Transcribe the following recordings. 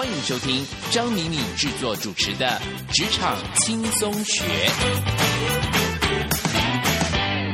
欢迎收听张敏敏制作主持的《职场轻松学》。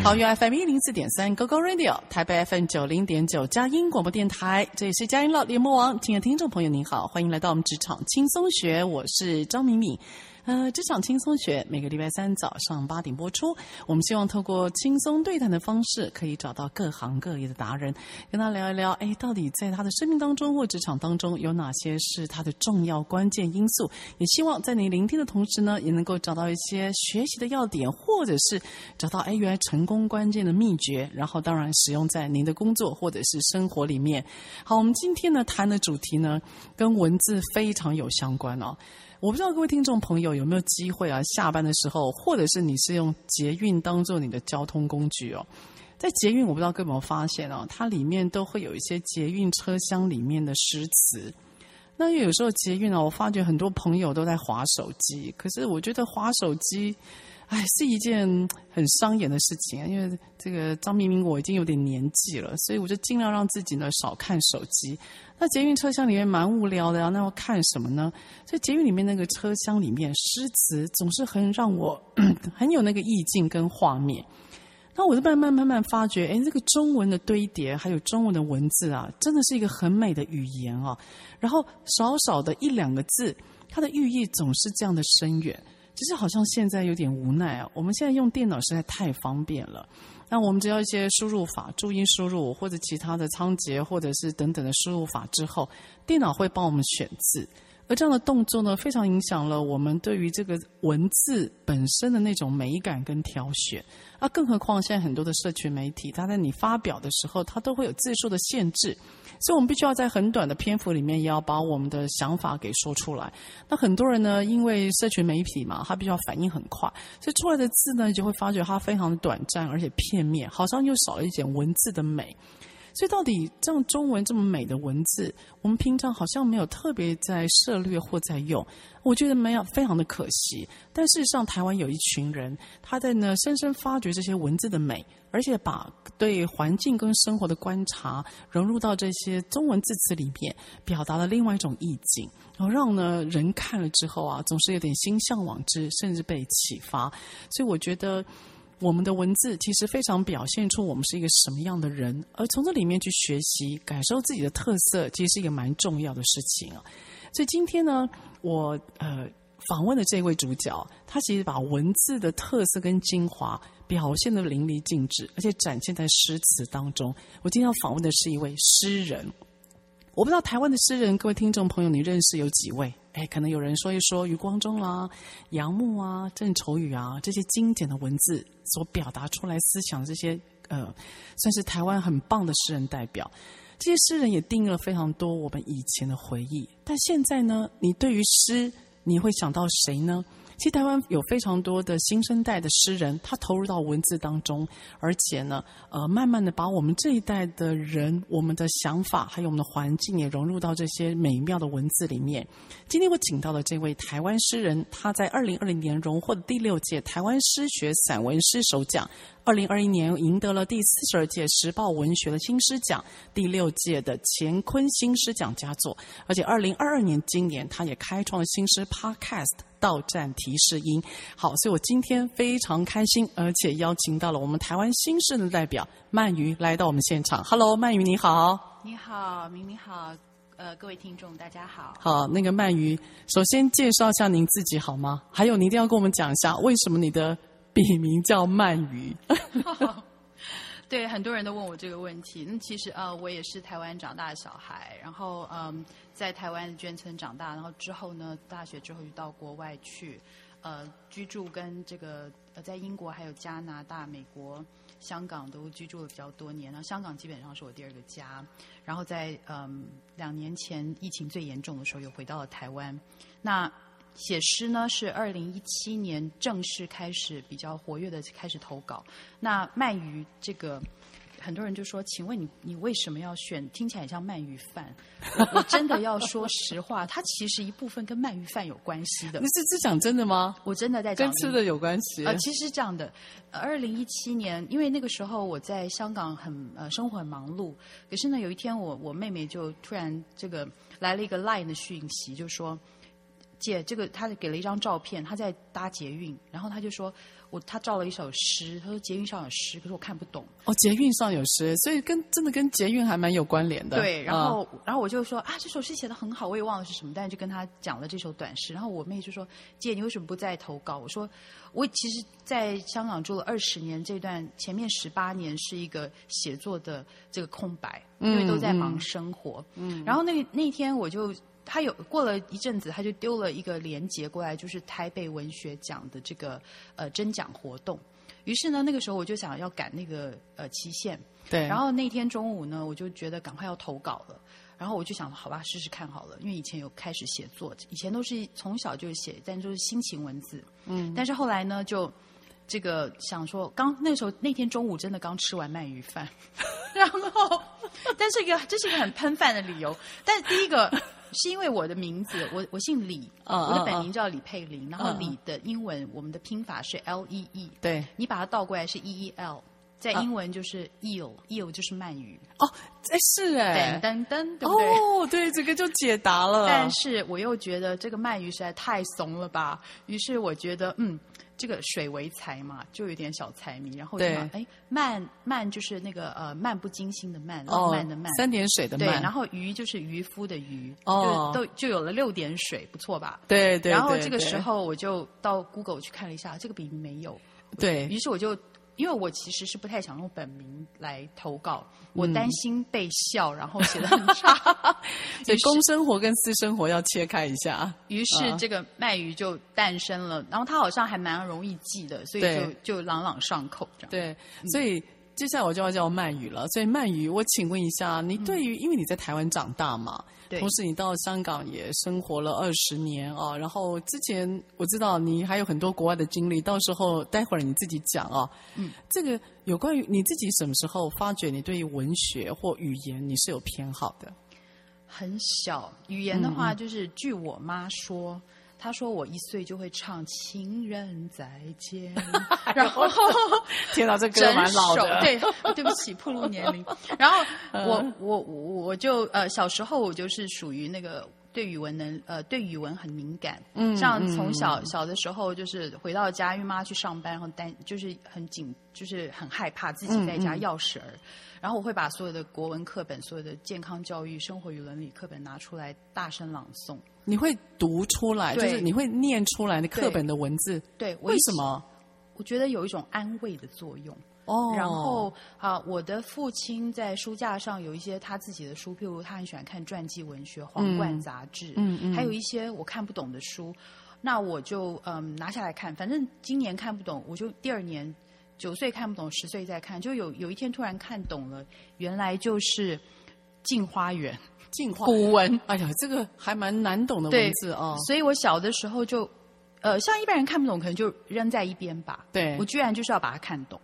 好，用 FM 一零四点三 GoGo Radio，台北 FM 九零点九佳音广播电台，这里是佳音乐联播网。亲爱的听众朋友，您好，欢迎来到我们《职场轻松学》，我是张敏敏。呃，职场轻松学每个礼拜三早上八点播出。我们希望透过轻松对谈的方式，可以找到各行各业的达人，跟他聊一聊。哎，到底在他的生命当中或职场当中，有哪些是他的重要关键因素？也希望在你聆听的同时呢，也能够找到一些学习的要点，或者是找到哎，原来成功关键的秘诀。然后，当然使用在您的工作或者是生活里面。好，我们今天呢谈的主题呢，跟文字非常有相关哦。我不知道各位听众朋友有没有机会啊，下班的时候，或者是你是用捷运当做你的交通工具哦，在捷运，我不知道各位有没有发现哦，它里面都会有一些捷运车厢里面的诗词。那有时候捷运啊，我发觉很多朋友都在划手机，可是我觉得划手机。哎，是一件很伤眼的事情啊！因为这个张明明我已经有点年纪了，所以我就尽量让自己呢少看手机。那捷运车厢里面蛮无聊的啊，那要看什么呢？所以捷运里面那个车厢里面诗词总是很让我 很有那个意境跟画面。那我就慢慢慢慢发觉，哎，这个中文的堆叠还有中文的文字啊，真的是一个很美的语言啊。然后少少的一两个字，它的寓意总是这样的深远。其实好像现在有点无奈啊！我们现在用电脑实在太方便了，那我们只要一些输入法、注音输入或者其他的仓颉或者是等等的输入法之后，电脑会帮我们选字，而这样的动作呢，非常影响了我们对于这个文字本身的那种美感跟挑选。啊，更何况现在很多的社群媒体，它在你发表的时候，它都会有字数的限制。所以我们必须要在很短的篇幅里面，也要把我们的想法给说出来。那很多人呢，因为社群媒体嘛，他必须要反应很快，所以出来的字呢，就会发觉它非常的短暂，而且片面，好像又少了一点文字的美。所以，到底这样中文这么美的文字，我们平常好像没有特别在涉猎或在用，我觉得没有，非常的可惜。但事实上，台湾有一群人，他在呢深深发掘这些文字的美，而且把对环境跟生活的观察融入到这些中文字词里面，表达了另外一种意境，然后让呢人看了之后啊，总是有点心向往之，甚至被启发。所以，我觉得。我们的文字其实非常表现出我们是一个什么样的人，而从这里面去学习、感受自己的特色，其实是一个蛮重要的事情啊。所以今天呢，我呃访问的这位主角，他其实把文字的特色跟精华表现得淋漓尽致，而且展现在诗词当中。我今天要访问的是一位诗人。我不知道台湾的诗人，各位听众朋友，你认识有几位？哎，可能有人说一说余光中啦、杨牧啊、郑愁予啊这些经典的文字所表达出来思想，这些呃，算是台湾很棒的诗人代表。这些诗人也定义了非常多我们以前的回忆。但现在呢，你对于诗，你会想到谁呢？其实台湾有非常多的新生代的诗人，他投入到文字当中，而且呢，呃，慢慢的把我们这一代的人，我们的想法，还有我们的环境也融入到这些美妙的文字里面。今天我请到的这位台湾诗人，他在二零二零年荣获的第六届台湾诗学散文诗首奖。二零二一年赢得了第四十二届时报文学的新诗奖，第六届的乾坤新诗奖佳作，而且二零二二年今年他也开创了新诗 Podcast《到站提示音》。好，所以我今天非常开心，而且邀请到了我们台湾新生的代表鳗鱼来到我们现场。Hello，漫渔你好。你好，明明好，呃，各位听众大家好。好，那个鳗鱼，首先介绍一下您自己好吗？还有，你一定要跟我们讲一下为什么你的。笔名叫漫渔，对，很多人都问我这个问题。那其实呃，我也是台湾长大的小孩，然后嗯，在台湾眷村长大，然后之后呢，大学之后就到国外去，呃，居住跟这个呃，在英国还有加拿大、美国、香港都居住了比较多年。然后香港基本上是我第二个家。然后在嗯两年前疫情最严重的时候，又回到了台湾。那写诗呢，是二零一七年正式开始比较活跃的开始投稿。那鳗鱼这个很多人就说：“请问你，你为什么要选？听起来像鳗鱼饭。我”我真的要说实话，它其实一部分跟鳗鱼饭有关系的。你是是讲真的吗？我真的在讲跟吃的有关系。呃，其实这样的，二零一七年，因为那个时候我在香港很呃生活很忙碌，可是呢，有一天我我妹妹就突然这个来了一个 Line 的讯息，就说：“姐，这个她给了一张照片，她在搭捷运，然后她就说。”我他照了一首诗，他说捷运上有诗，可是我看不懂。哦，捷运上有诗，所以跟真的跟捷运还蛮有关联的。对，然后、哦、然后我就说啊，这首诗写的很好，我也忘了是什么，但是就跟他讲了这首短诗。然后我妹就说：“姐，你为什么不再投稿？”我说：“我其实在香港住了二十年，这段前面十八年是一个写作的这个空白，因为都在忙生活。嗯，嗯然后那那天我就。他有过了一阵子，他就丢了一个链接过来，就是台北文学奖的这个呃征奖活动。于是呢，那个时候我就想要赶那个呃期限。对。然后那天中午呢，我就觉得赶快要投稿了。然后我就想，好吧，试试看好了。因为以前有开始写作，以前都是从小就写，但就是心情文字。嗯。但是后来呢，就这个想说，刚那时候那天中午真的刚吃完鳗鱼饭，然后，但是一个这是一个很喷饭的理由。但是第一个。是因为我的名字，我我姓李，oh, 我的本名叫李佩玲，oh, oh. 然后李的英文我们的拼法是 L E E，对，你把它倒过来是 E E L，在英文就是 eel，eel、oh. 就是鳗鱼。哦，哎是哎，噔噔噔，对不对？哦，对，这个就解答了。但是我又觉得这个鳗鱼实在太怂了吧，于是我觉得嗯。这个水为财嘛，就有点小财迷，然后就哎，漫漫就是那个呃漫不经心的漫，浪漫的漫，三点水的漫，对，然后渔就是渔夫的渔，哦，就都就有了六点水，不错吧？对对。然后这个时候我就到 Google 去看了一下，这个笔名没有，对，于是我就。因为我其实是不太想用本名来投稿，我担心被笑，然后写的很差，所以公生活跟私生活要切开一下。于是这个鳗鱼就诞生了，然后它好像还蛮容易记的，所以就就朗朗上口这样。对，所以接下来我就要叫曼宇了。所以曼宇，我请问一下，你对于因为你在台湾长大嘛？同时，你到香港也生活了二十年啊，然后之前我知道你还有很多国外的经历，到时候待会儿你自己讲啊。嗯，这个有关于你自己什么时候发觉你对于文学或语言你是有偏好的？很小，语言的话就是据我妈说。嗯他说：“我一岁就会唱《情人再见》，然后天哪，这歌蛮老的。对，对不起，暴露年龄。然后我我我就呃小时候我就是属于那个对语文能呃对语文很敏感。嗯，像从小小的时候就是回到家，因为妈去上班，然后担就是很紧，就是很害怕自己在家要匙儿。嗯嗯、然后我会把所有的国文课本、所有的健康教育、生活与伦理课本拿出来大声朗诵。”你会读出来，就是你会念出来那课本的文字。对，为什么？我觉得有一种安慰的作用。哦。然后啊，我的父亲在书架上有一些他自己的书，譬如他很喜欢看传记文学、皇冠杂志，嗯嗯，还有一些我看不懂的书，那我就嗯拿下来看。反正今年看不懂，我就第二年九岁看不懂，十岁再看。就有有一天突然看懂了，原来就是《镜花缘》。进化古文，哎呀，这个还蛮难懂的文字哦。所以我小的时候就，呃，像一般人看不懂，可能就扔在一边吧。对，我居然就是要把它看懂。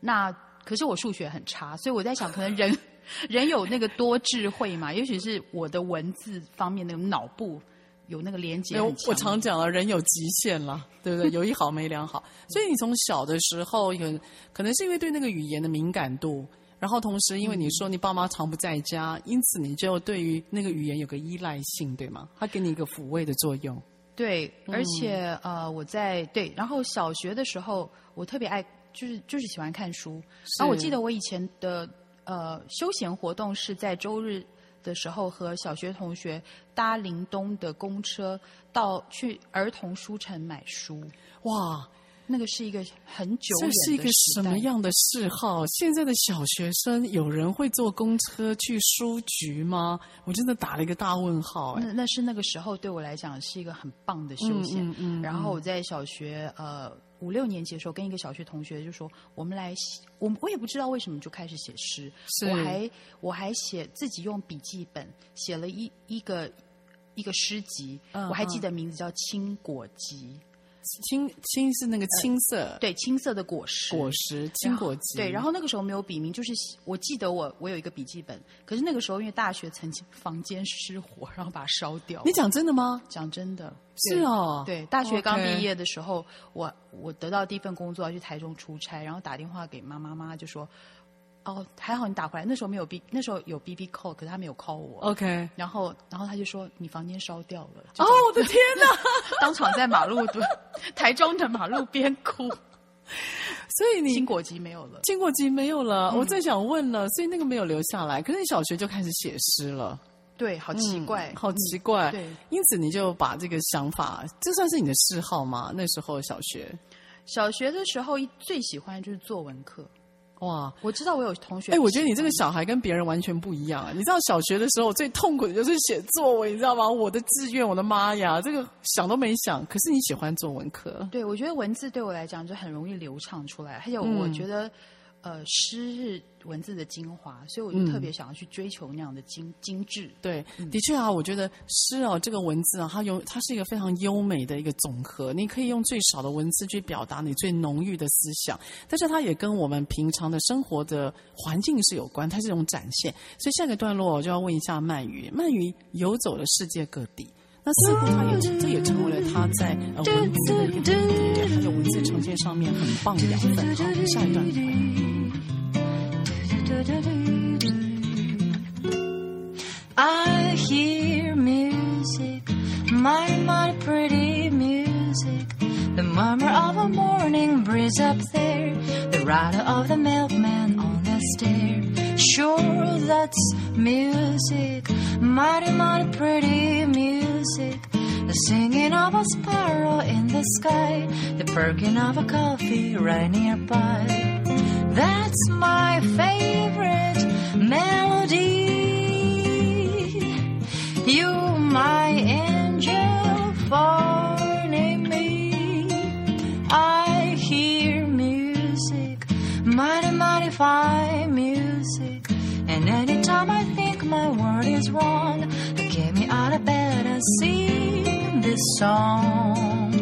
那可是我数学很差，所以我在想，可能人 人有那个多智慧嘛？也许是我的文字方面那个脑部有那个连接。我常讲了，人有极限了，对不对？有一好没两好。所以你从小的时候有，可能是因为对那个语言的敏感度。然后同时，因为你说你爸妈常不在家，嗯、因此你就对于那个语言有个依赖性，对吗？它给你一个抚慰的作用。对，而且、嗯、呃，我在对，然后小学的时候，我特别爱，就是就是喜欢看书。然后我记得我以前的呃休闲活动是在周日的时候和小学同学搭林东的公车到去儿童书城买书。哇！那个是一个很久远的，这是一个什么样的嗜好？现在的小学生有人会坐公车去书局吗？我真的打了一个大问号。哎，那那是那个时候对我来讲是一个很棒的休闲。嗯，嗯，嗯，然后我在小学呃五六年级的时候，跟一个小学同学就说：“我们来写，我我也不知道为什么就开始写诗。是我还我还写自己用笔记本写了一一个一个诗集，嗯，我还记得名字叫《青果集》。”青青是那个青色，呃、对，青色的果实，果实青果汁。对，然后那个时候没有笔名，就是我记得我我有一个笔记本，可是那个时候因为大学曾经房间失火，然后把它烧掉。你讲真的吗？讲真的，是哦。对，大学刚毕业的时候我我得到第一份工作要去台中出差，然后打电话给妈妈，妈妈就说。哦，还好你打回来。那时候没有 B，那时候有 BB call，可是他没有 call 我。OK，然后，然后他就说你房间烧掉了。哦，我的天哪！当场在马路的台中的马路边哭。所以你金果机没有了，金果机没有了。嗯、我正想问了，所以那个没有留下来。可是你小学就开始写诗了？对，好奇怪，嗯、好奇怪。嗯、对，因此你就把这个想法，这算是你的嗜好吗？那时候小学，小学的时候最喜欢就是作文课。哇，我知道我有同学。哎，我觉得你这个小孩跟别人完全不一样啊！你知道小学的时候最痛苦的就是写作文，你知道吗？我的志愿，我的妈呀，这个想都没想。可是你喜欢作文课？对，我觉得文字对我来讲就很容易流畅出来，而且我觉得。嗯呃，诗是文字的精华，所以我就特别想要去追求那样的精、嗯、精致。对，嗯、的确啊，我觉得诗哦，这个文字啊，它有它是一个非常优美的一个总和。你可以用最少的文字去表达你最浓郁的思想，但是它也跟我们平常的生活的环境是有关，它是一种展现。所以下个段落我就要问一下鳗鱼，鳗鱼游走了世界各地，那似乎它也这也成为了他在呃文字的一个特别，它在文字呈现上面很棒的养分。好，下一段。I hear music, my, my pretty music. The murmur of a morning breeze up there, the rattle of the milkman on the stair. Sure, that's music, mighty, mighty pretty music. The singing of a sparrow in the sky, the perking of a coffee right nearby. That's my favorite melody. You, my angel, finding me. I hear music, mighty, mighty fine music. And anytime I think my word is wrong, get me out of bed and sing this song.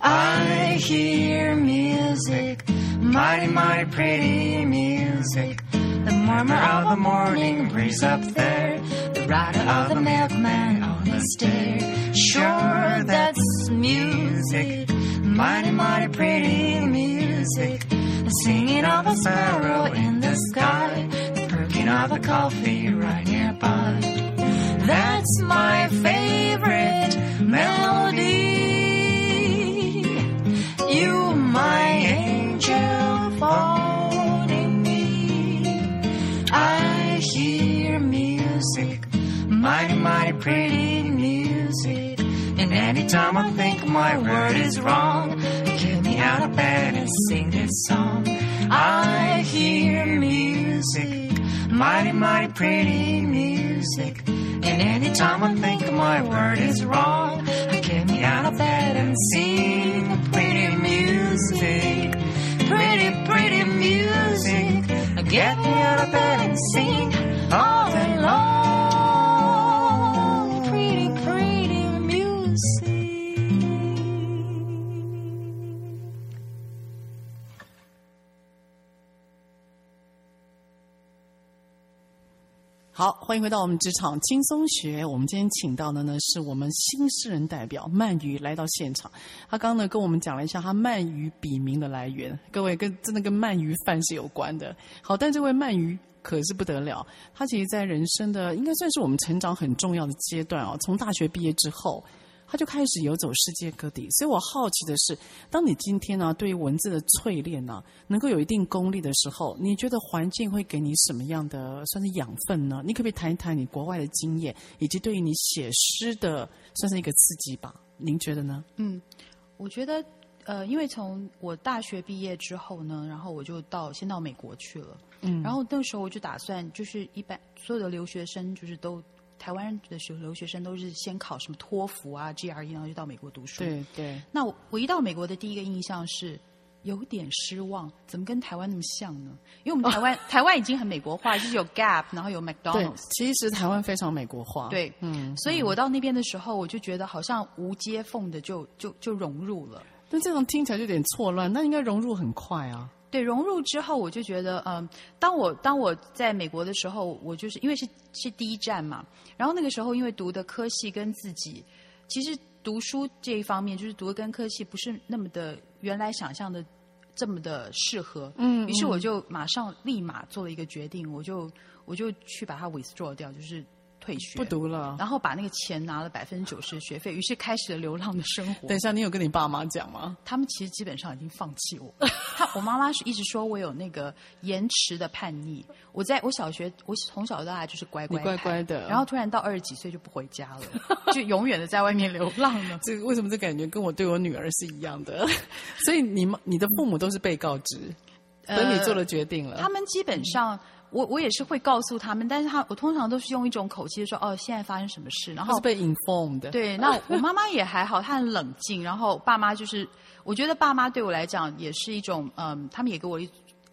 I hear music, mighty, mighty pretty music. The murmur of the morning breeze up there the rattle of the milkman on the stair. Sure, that's music, mighty, mighty pretty music. The singing of a sparrow in the sky, the perking of a coffee right nearby. That's my favorite melody. You, my angel, falling me. I hear music mighty, mighty pretty music. And anytime I think my word is wrong, get me out of bed and sing this song. I hear music, mighty, mighty pretty music. And anytime I think my word is wrong, get me out of bed and sing pretty music, pretty, pretty music. Get me out of bed and sing all day long. 好，欢迎回到我们职场轻松学。我们今天请到的呢，是我们新诗人代表鳗鱼来到现场。他刚刚呢跟我们讲了一下他鳗鱼笔名的来源，各位跟真的跟鳗鱼饭是有关的。好，但这位鳗鱼可是不得了，他其实在人生的应该算是我们成长很重要的阶段哦，从大学毕业之后。他就开始游走世界各地，所以我好奇的是，当你今天呢、啊、对于文字的淬炼呢、啊，能够有一定功力的时候，你觉得环境会给你什么样的算是养分呢？你可不可以谈一谈你国外的经验，以及对于你写诗的算是一个刺激吧？您觉得呢？嗯，我觉得呃，因为从我大学毕业之后呢，然后我就到先到美国去了，嗯，然后那个时候我就打算就是一般所有的留学生就是都。台湾的学留学生都是先考什么托福啊、GRE，然后就到美国读书。对对。那我我一到美国的第一个印象是，有点失望，怎么跟台湾那么像呢？因为我们台湾、哦、台湾已经很美国化，就是有 Gap，然后有 McDonald's。其实台湾非常美国化。对，嗯，所以我到那边的时候，我就觉得好像无接缝的就就就融入了。但这种听起来就有点错乱，那应该融入很快啊。对，融入之后，我就觉得，嗯、呃，当我当我在美国的时候，我就是因为是是第一站嘛，然后那个时候因为读的科系跟自己，其实读书这一方面，就是读的跟科系不是那么的原来想象的。这么的适合，嗯，于是我就马上立马做了一个决定，我就我就去把它 withdraw 掉，就是退学，不读了，然后把那个钱拿了百分之九十的学费，于是开始了流浪的生活。等一下，你有跟你爸妈讲吗？他们其实基本上已经放弃我。他我妈妈是一直说我有那个延迟的叛逆。我在我小学，我从小到大就是乖乖乖乖的，然后突然到二十几岁就不回家了，就永远的在外面流浪了。这个为什么这感觉跟我对我女儿是一样的？所以你你的父母都是被告知，等、呃、你做了决定了。他们基本上，我我也是会告诉他们，但是他我通常都是用一种口气说：“哦，现在发生什么事？”然后是被 informed。对，那我妈妈也还好，她很冷静。然后爸妈就是，我觉得爸妈对我来讲也是一种，嗯，他们也给我一。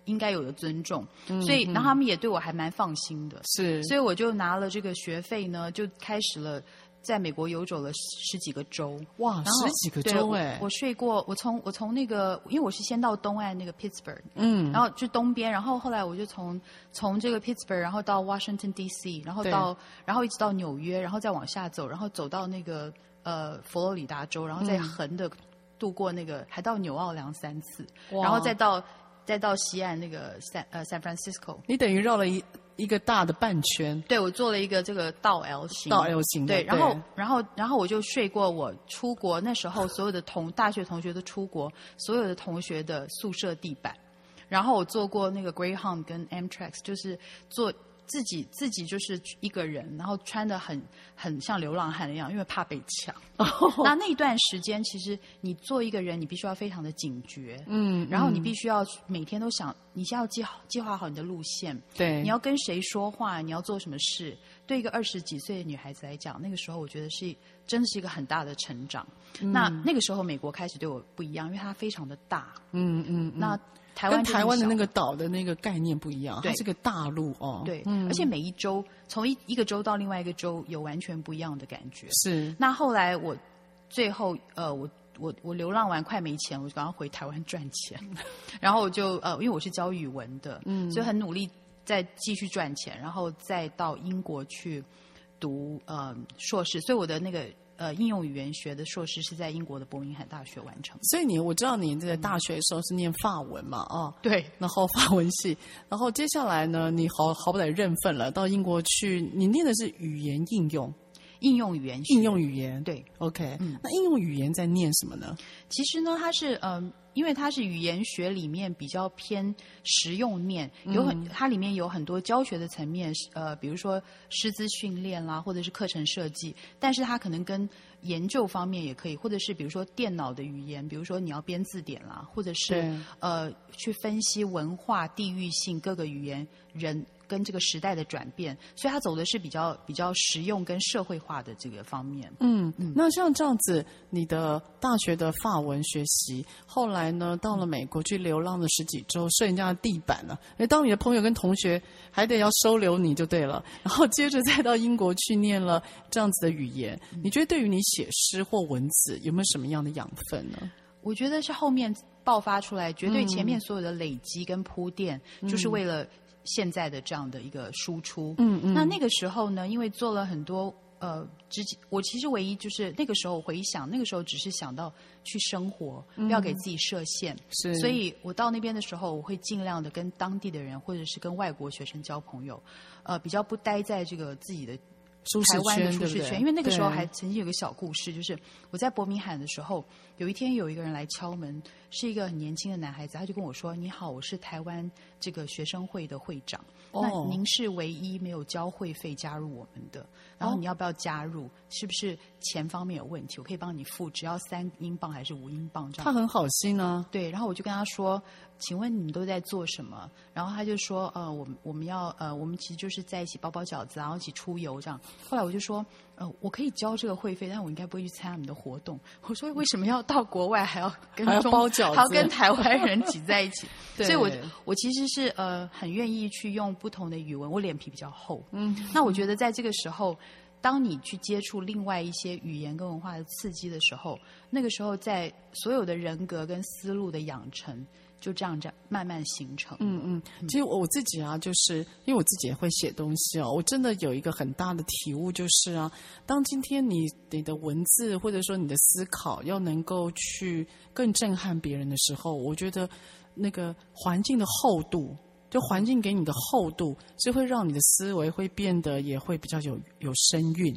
应该有的尊重，所以，然后他们也对我还蛮放心的。是，所以我就拿了这个学费呢，就开始了在美国游走了十几个州。哇，十几个州哎！我睡过，我从我从那个，因为我是先到东岸那个 Pittsburgh，嗯，然后就东边，然后后来我就从从这个 Pittsburgh，然后到 Washington D.C.，然后到然后一直到纽约，然后再往下走，然后走到那个呃佛罗里达州，然后再横的度过那个，还到纽奥良三次，然后再到。再到西岸那个 San 呃 San Francisco，你等于绕了一一个大的半圈。对，我做了一个这个倒 L 型。倒 L 型。对，然后然后然后我就睡过我出国那时候所有的同大学同学都出国，所有的同学的宿舍地板，然后我坐过那个 Greyhound 跟 Amtrak，就是坐。自己自己就是一个人，然后穿的很很像流浪汉一样，因为怕被抢。Oh. 那那段时间，其实你做一个人，你必须要非常的警觉，嗯，然后你必须要每天都想，你先要计好计划好你的路线，对，你要跟谁说话，你要做什么事。对一个二十几岁的女孩子来讲，那个时候我觉得是真的是一个很大的成长。嗯、那那个时候，美国开始对我不一样，因为它非常的大，嗯嗯，那。台湾跟台湾的那个岛的那个概念不一样，对，它是个大陆哦。对，嗯、而且每一周从一一个州到另外一个州有完全不一样的感觉。是。那后来我最后呃，我我我流浪完快没钱，我就赶快回台湾赚钱。然后我就呃，因为我是教语文的，嗯，所以很努力再继续赚钱，然后再到英国去读呃硕士。所以我的那个。呃，应用语言学的硕士是在英国的伯明翰大学完成。所以你，我知道你在大学的时候是念法文嘛？哦，对，然后法文系，然后接下来呢，你好好不得认份了，到英国去，你念的是语言应用，应用语言学，应用语言，对，OK，嗯，那应用语言在念什么呢？其实呢，它是嗯。呃因为它是语言学里面比较偏实用面，有很它里面有很多教学的层面，呃，比如说师资训练啦，或者是课程设计，但是它可能跟研究方面也可以，或者是比如说电脑的语言，比如说你要编字典啦，或者是呃去分析文化、地域性各个语言人。跟这个时代的转变，所以他走的是比较比较实用跟社会化的这个方面。嗯嗯。那像这样子，你的大学的法文学习，后来呢，到了美国去流浪了十几周，睡人家的地板了。哎，当你的朋友跟同学还得要收留你就对了。然后接着再到英国去念了这样子的语言，你觉得对于你写诗或文字有没有什么样的养分呢？我觉得是后面爆发出来，绝对前面所有的累积跟铺垫，嗯、就是为了。现在的这样的一个输出，嗯嗯，那那个时候呢，因为做了很多呃，之前我其实唯一就是那个时候回想，那个时候只是想到去生活，不要给自己设限，是，所以我到那边的时候，我会尽量的跟当地的人或者是跟外国学生交朋友，呃，比较不待在这个自己的。台湾的舒适圈，对？对，因为那个时候还曾经有个小故事，就是我在伯明翰的时候，有一天有一个人来敲门，是一个很年轻的男孩子，他就跟我说：“你好，我是台湾这个学生会的会长，哦、那您是唯一没有交会费加入我们的，然后你要不要加入？是不是钱方面有问题？我可以帮你付，只要三英镑还是五英镑这样。”他很好心啊，对，然后我就跟他说。请问你们都在做什么？然后他就说：“呃，我们我们要呃，我们其实就是在一起包包饺子，然后一起出游这样。”后来我就说：“呃，我可以交这个会费，但我应该不会去参加你们的活动。我说为什么要到国外还要跟中还要包饺子还要跟台湾人挤在一起？对 所以我我其实是呃很愿意去用不同的语文，我脸皮比较厚。嗯，那我觉得在这个时候，当你去接触另外一些语言跟文化的刺激的时候，那个时候在所有的人格跟思路的养成。就这样这样慢慢形成。嗯嗯，其实我自己啊，就是因为我自己也会写东西哦，我真的有一个很大的体悟，就是啊，当今天你你的文字或者说你的思考要能够去更震撼别人的时候，我觉得那个环境的厚度，就环境给你的厚度，是会让你的思维会变得也会比较有有声韵。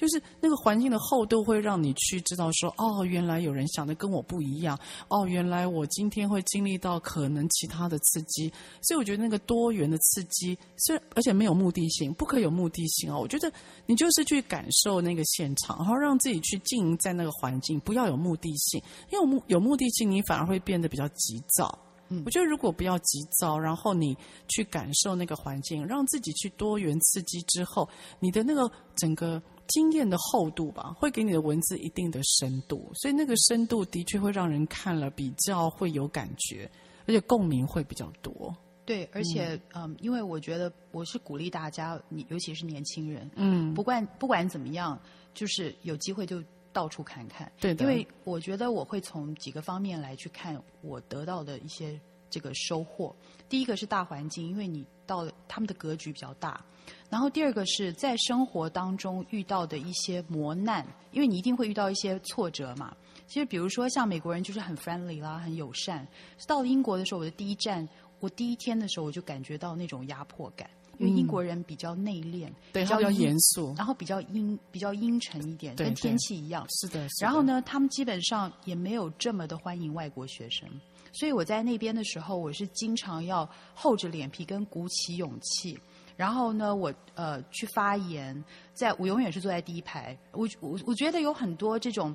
就是那个环境的厚度会让你去知道说，哦，原来有人想的跟我不一样，哦，原来我今天会经历到可能其他的刺激，所以我觉得那个多元的刺激，虽然而且没有目的性，不可有目的性哦。我觉得你就是去感受那个现场，然后让自己去经营在那个环境，不要有目的性，因为有目有目的性，你反而会变得比较急躁。嗯，我觉得如果不要急躁，然后你去感受那个环境，让自己去多元刺激之后，你的那个整个。经验的厚度吧，会给你的文字一定的深度，所以那个深度的确会让人看了比较会有感觉，而且共鸣会比较多。对，而且嗯，嗯，因为我觉得我是鼓励大家，你尤其是年轻人，嗯，不管不管怎么样，就是有机会就到处看看。对的，因为我觉得我会从几个方面来去看我得到的一些这个收获。第一个是大环境，因为你到他们的格局比较大。然后第二个是在生活当中遇到的一些磨难，因为你一定会遇到一些挫折嘛。其实比如说像美国人就是很 friendly 啦，很友善。到了英国的时候，我的第一站，我第一天的时候我就感觉到那种压迫感，因为英国人比较内敛，嗯、对，比较严肃，然后比较阴比较阴沉一点，跟天气一样。是的，是的。然后呢，他们基本上也没有这么的欢迎外国学生，所以我在那边的时候，我是经常要厚着脸皮跟鼓起勇气。然后呢，我呃去发言，在我永远是坐在第一排。我我我觉得有很多这种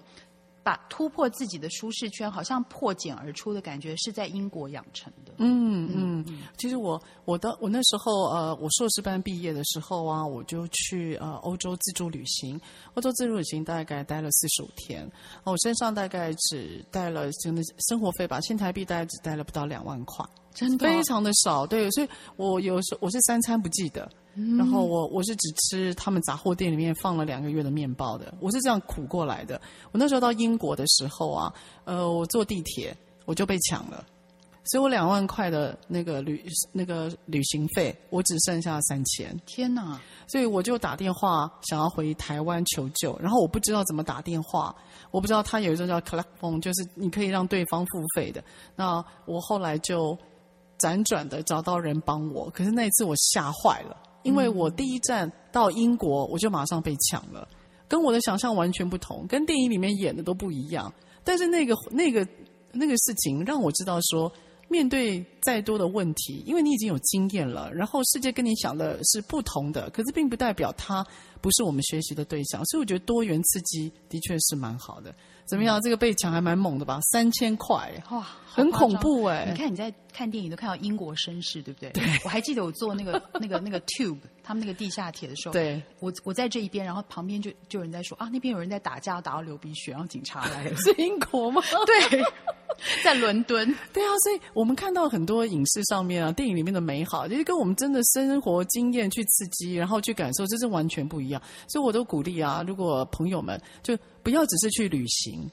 把突破自己的舒适圈，好像破茧而出的感觉，是在英国养成的。嗯嗯，嗯，其实我我的我那时候呃，我硕士班毕业的时候啊，我就去呃欧洲自助旅行。欧洲自助旅行大概待了四十五天，我身上大概只带了真的生活费吧，新台币大概只带了不到两万块。真的非常的少，对，所以我有时候我是三餐不记得，嗯、然后我我是只吃他们杂货店里面放了两个月的面包的，我是这样苦过来的。我那时候到英国的时候啊，呃，我坐地铁我就被抢了，所以我两万块的那个旅那个旅行费，我只剩下三千。天哪！所以我就打电话想要回台湾求救，然后我不知道怎么打电话，我不知道他有一种叫 collect phone，就是你可以让对方付费的。那我后来就。辗转的找到人帮我，可是那一次我吓坏了，因为我第一站到英国，我就马上被抢了，跟我的想象完全不同，跟电影里面演的都不一样。但是那个那个那个事情让我知道说，面对再多的问题，因为你已经有经验了，然后世界跟你想的是不同的，可是并不代表它不是我们学习的对象，所以我觉得多元刺激的确是蛮好的。怎么样？这个被抢还蛮猛的吧？三千块，哇，很恐怖哎！你看你在看电影都看到英国绅士，对不对？对。我还记得我坐那个 那个那个 tube，他们那个地下铁的时候，对。我我在这一边，然后旁边就就有人在说啊，那边有人在打架，打到流鼻血，然后警察来了。是英国吗？对，在伦敦。对啊，所以我们看到很多影视上面啊，电影里面的美好，就是跟我们真的生活经验去刺激，然后去感受，这是完全不一样。所以我都鼓励啊，如果朋友们就。不要只是去旅行，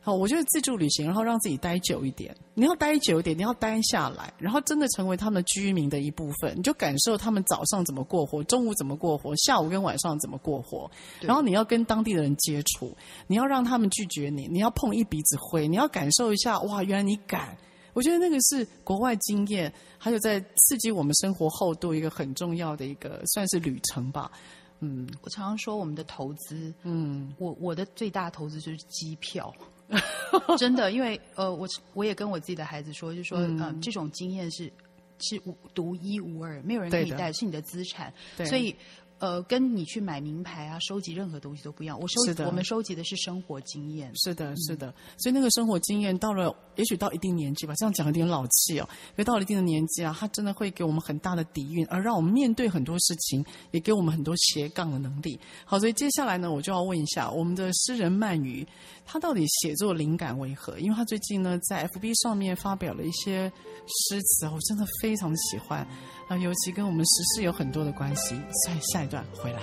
好，我觉得自助旅行，然后让自己待久一点。你要待久一点，你要待下来，然后真的成为他们居民的一部分，你就感受他们早上怎么过活，中午怎么过活，下午跟晚上怎么过活。然后你要跟当地的人接触，你要让他们拒绝你，你要碰一鼻子灰，你要感受一下，哇，原来你敢。我觉得那个是国外经验，还有在刺激我们生活厚度一个很重要的一个算是旅程吧。嗯，我常常说我们的投资，嗯，我我的最大投资就是机票，真的，因为呃，我我也跟我自己的孩子说，就说，嗯、呃，这种经验是是无独一无二，没有人可以带，是你的资产，对，所以呃，跟你去买名牌啊，收集任何东西都不一样。我收集的我们收集的是生活经验。是的，是的，所以那个生活经验到了，也许到一定年纪吧，这样讲有点老气哦。因为到了一定的年纪啊，它真的会给我们很大的底蕴，而让我们面对很多事情，也给我们很多斜杠的能力。好，所以接下来呢，我就要问一下我们的诗人漫渔，他到底写作灵感为何？因为他最近呢，在 FB 上面发表了一些诗词，我真的非常的喜欢。啊，尤其跟我们时事有很多的关系，下下一段回来。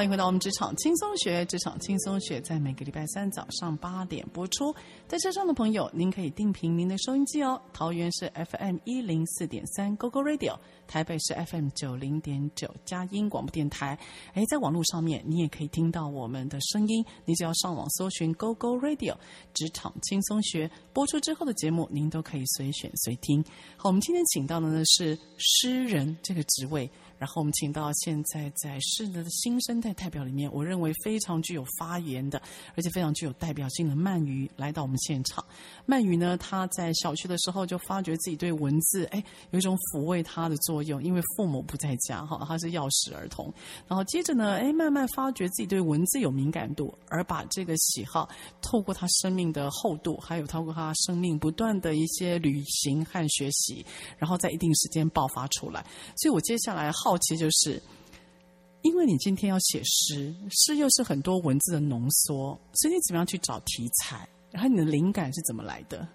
欢迎回到我们职场轻松学。职场轻松学在每个礼拜三早上八点播出。在车上的朋友，您可以定频您的收音机哦。桃园是 FM 一零四点三 GoGo Radio，台北是 FM 九零点九佳音广播电台。哎，在网络上面，你也可以听到我们的声音。你只要上网搜寻 GoGo Radio，职场轻松学播出之后的节目，您都可以随选随听。好，我们今天请到的呢是诗人这个职位。然后我们请到现在在诗的新生代代表里面，我认为非常具有发言的，而且非常具有代表性的鳗鱼来到我们现场。鳗鱼呢，他在小学的时候就发觉自己对文字，哎，有一种抚慰他的作用，因为父母不在家，哈，他是钥匙儿童。然后接着呢，哎，慢慢发觉自己对文字有敏感度，而把这个喜好透过他生命的厚度，还有透过他生命不断的一些旅行和学习，然后在一定时间爆发出来。所以我接下来好。好奇就是，因为你今天要写诗，诗又是很多文字的浓缩，所以你怎么样去找题材？然后你的灵感是怎么来的？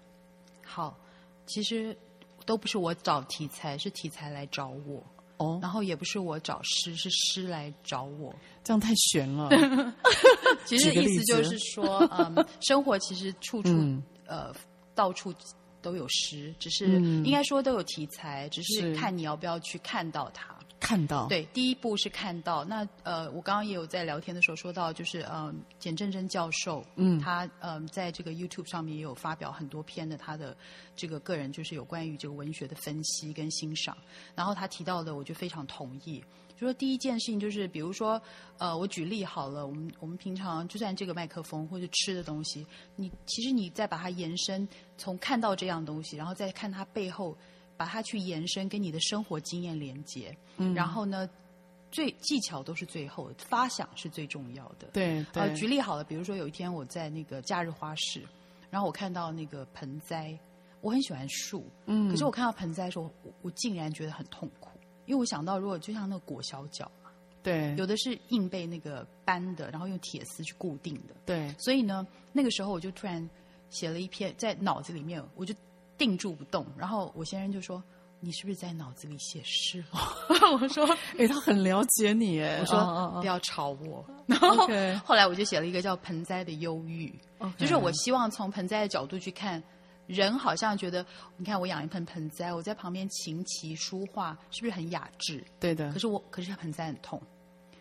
好，其实都不是我找题材，是题材来找我。哦，然后也不是我找诗，是诗来找我。这样太玄了。其实意思就是说，嗯，生活其实处处、嗯、呃到处都有诗，只是应该说都有题材，只是看你要不要去看到它。看到对，第一步是看到。那呃，我刚刚也有在聊天的时候说到，就是嗯，简正珍教授，嗯，他嗯、呃，在这个 YouTube 上面也有发表很多篇的他的这个个人，就是有关于这个文学的分析跟欣赏。然后他提到的，我就非常同意。就说第一件事情就是，比如说呃，我举例好了，我们我们平常就算这个麦克风或者吃的东西，你其实你再把它延伸，从看到这样东西，然后再看它背后。把它去延伸，跟你的生活经验连接，嗯，然后呢，最技巧都是最后，发想是最重要的。对，对。呃，举例好了，比如说有一天我在那个假日花市，然后我看到那个盆栽，我很喜欢树，嗯，可是我看到盆栽的时候，我我竟然觉得很痛苦，因为我想到如果就像那个裹小脚嘛，对，有的是硬被那个扳的，然后用铁丝去固定的，对，所以呢，那个时候我就突然写了一篇，在脑子里面，我就。定住不动，然后我先生就说：“你是不是在脑子里写诗？” 我说：“ 哎，他很了解你。”哎，我说：“不要吵我。” 然后后来我就写了一个叫《盆栽的忧郁》，就是我希望从盆栽的角度去看人，好像觉得你看我养一盆盆栽，我在旁边琴棋书画，是不是很雅致？对的。可是我，可是盆栽很痛。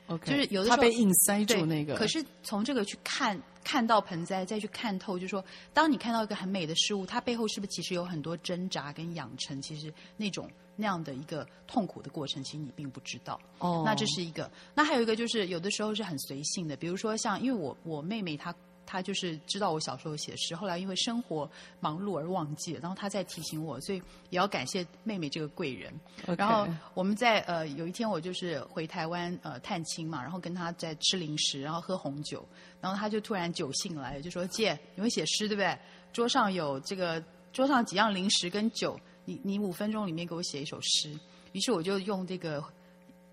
OK，就是有的时候他被硬塞住那个。可是从这个去看。看到盆栽，再去看透，就是说，当你看到一个很美的事物，它背后是不是其实有很多挣扎跟养成？其实那种那样的一个痛苦的过程，其实你并不知道。哦，那这是一个。那还有一个就是，有的时候是很随性的，比如说像，因为我我妹妹她。他就是知道我小时候写诗，后来因为生活忙碌而忘记了，然后他在提醒我，所以也要感谢妹妹这个贵人。然后我们在呃有一天我就是回台湾呃探亲嘛，然后跟他在吃零食，然后喝红酒，然后他就突然酒兴来了，就说：“姐，你会写诗对不对？桌上有这个桌上几样零食跟酒，你你五分钟里面给我写一首诗。”于是我就用这个。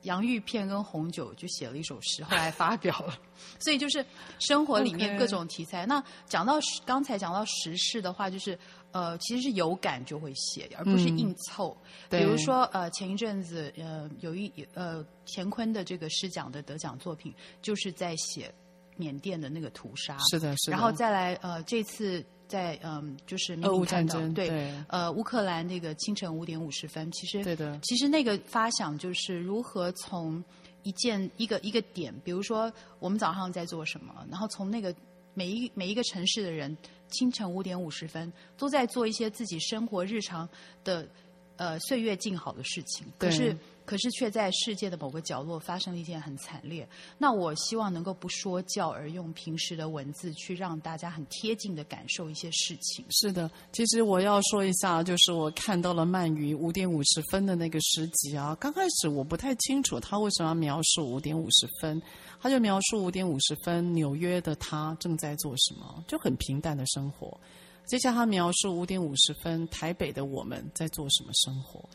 洋芋片跟红酒就写了一首诗，后来发表了。所以就是生活里面各种题材。Okay. 那讲到刚才讲到时事的话，就是呃，其实是有感就会写，而不是硬凑。嗯、比如说呃，前一阵子呃，有一呃，乾坤的这个诗奖的得奖作品，就是在写缅甸的那个屠杀。是的，是的。然后再来呃，这次。在嗯，就是俄乌战争对，对。呃，乌克兰那个清晨五点五十分，其实对的，其实那个发想就是如何从一件一个一个点，比如说我们早上在做什么，然后从那个每一每一个城市的人，清晨五点五十分都在做一些自己生活日常的呃岁月静好的事情，可是。可是却在世界的某个角落发生了一件很惨烈。那我希望能够不说教，而用平时的文字去让大家很贴近的感受一些事情。是的，其实我要说一下，就是我看到了鳗鱼五点五十分的那个诗集啊。刚开始我不太清楚他为什么要描述五点五十分，他就描述五点五十分纽约的他正在做什么，就很平淡的生活。接下来他描述五点五十分台北的我们在做什么生活。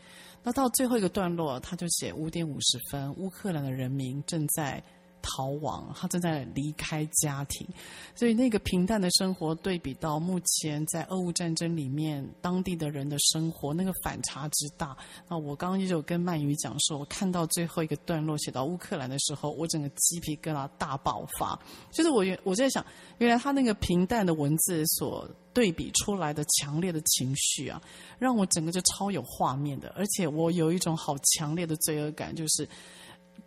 那到最后一个段落，他就写五点五十分，乌克兰的人民正在逃亡，他正在离开家庭，所以那个平淡的生活对比到目前在俄乌战争里面当地的人的生活，那个反差之大。那我刚刚也有跟鳗鱼讲说，我看到最后一个段落写到乌克兰的时候，我整个鸡皮疙瘩大爆发。就是我原我在想，原来他那个平淡的文字所对比出来的强烈的情绪啊，让我整个就超有画面的，而且我有一种好强烈的罪恶感，就是。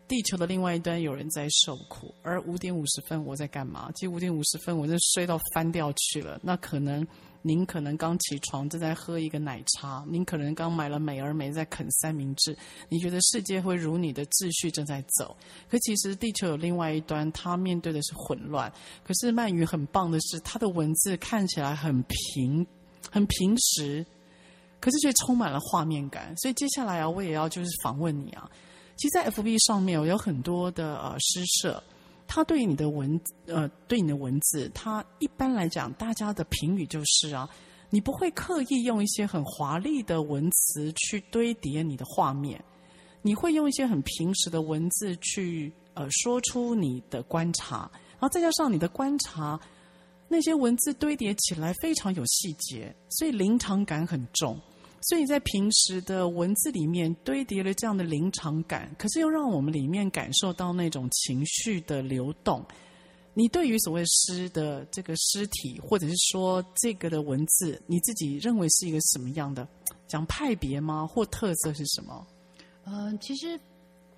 地球的另外一端有人在受苦，而五点五十分我在干嘛？其实五点五十分我就睡到翻掉去了。那可能您可能刚起床正在喝一个奶茶，您可能刚买了美而美在啃三明治。你觉得世界会如你的秩序正在走，可其实地球有另外一端，它面对的是混乱。可是鳗鱼很棒的是，它的文字看起来很平，很平实，可是却充满了画面感。所以接下来啊，我也要就是访问你啊。其实，在 FB 上面有很多的呃诗社，他对你的文呃对你的文字，他一般来讲，大家的评语就是啊，你不会刻意用一些很华丽的文词去堆叠你的画面，你会用一些很平实的文字去呃说出你的观察，然后再加上你的观察，那些文字堆叠起来非常有细节，所以临场感很重。所以在平时的文字里面堆叠了这样的临场感，可是又让我们里面感受到那种情绪的流动。你对于所谓诗的这个诗体，或者是说这个的文字，你自己认为是一个什么样的讲派别吗？或特色是什么？嗯、其实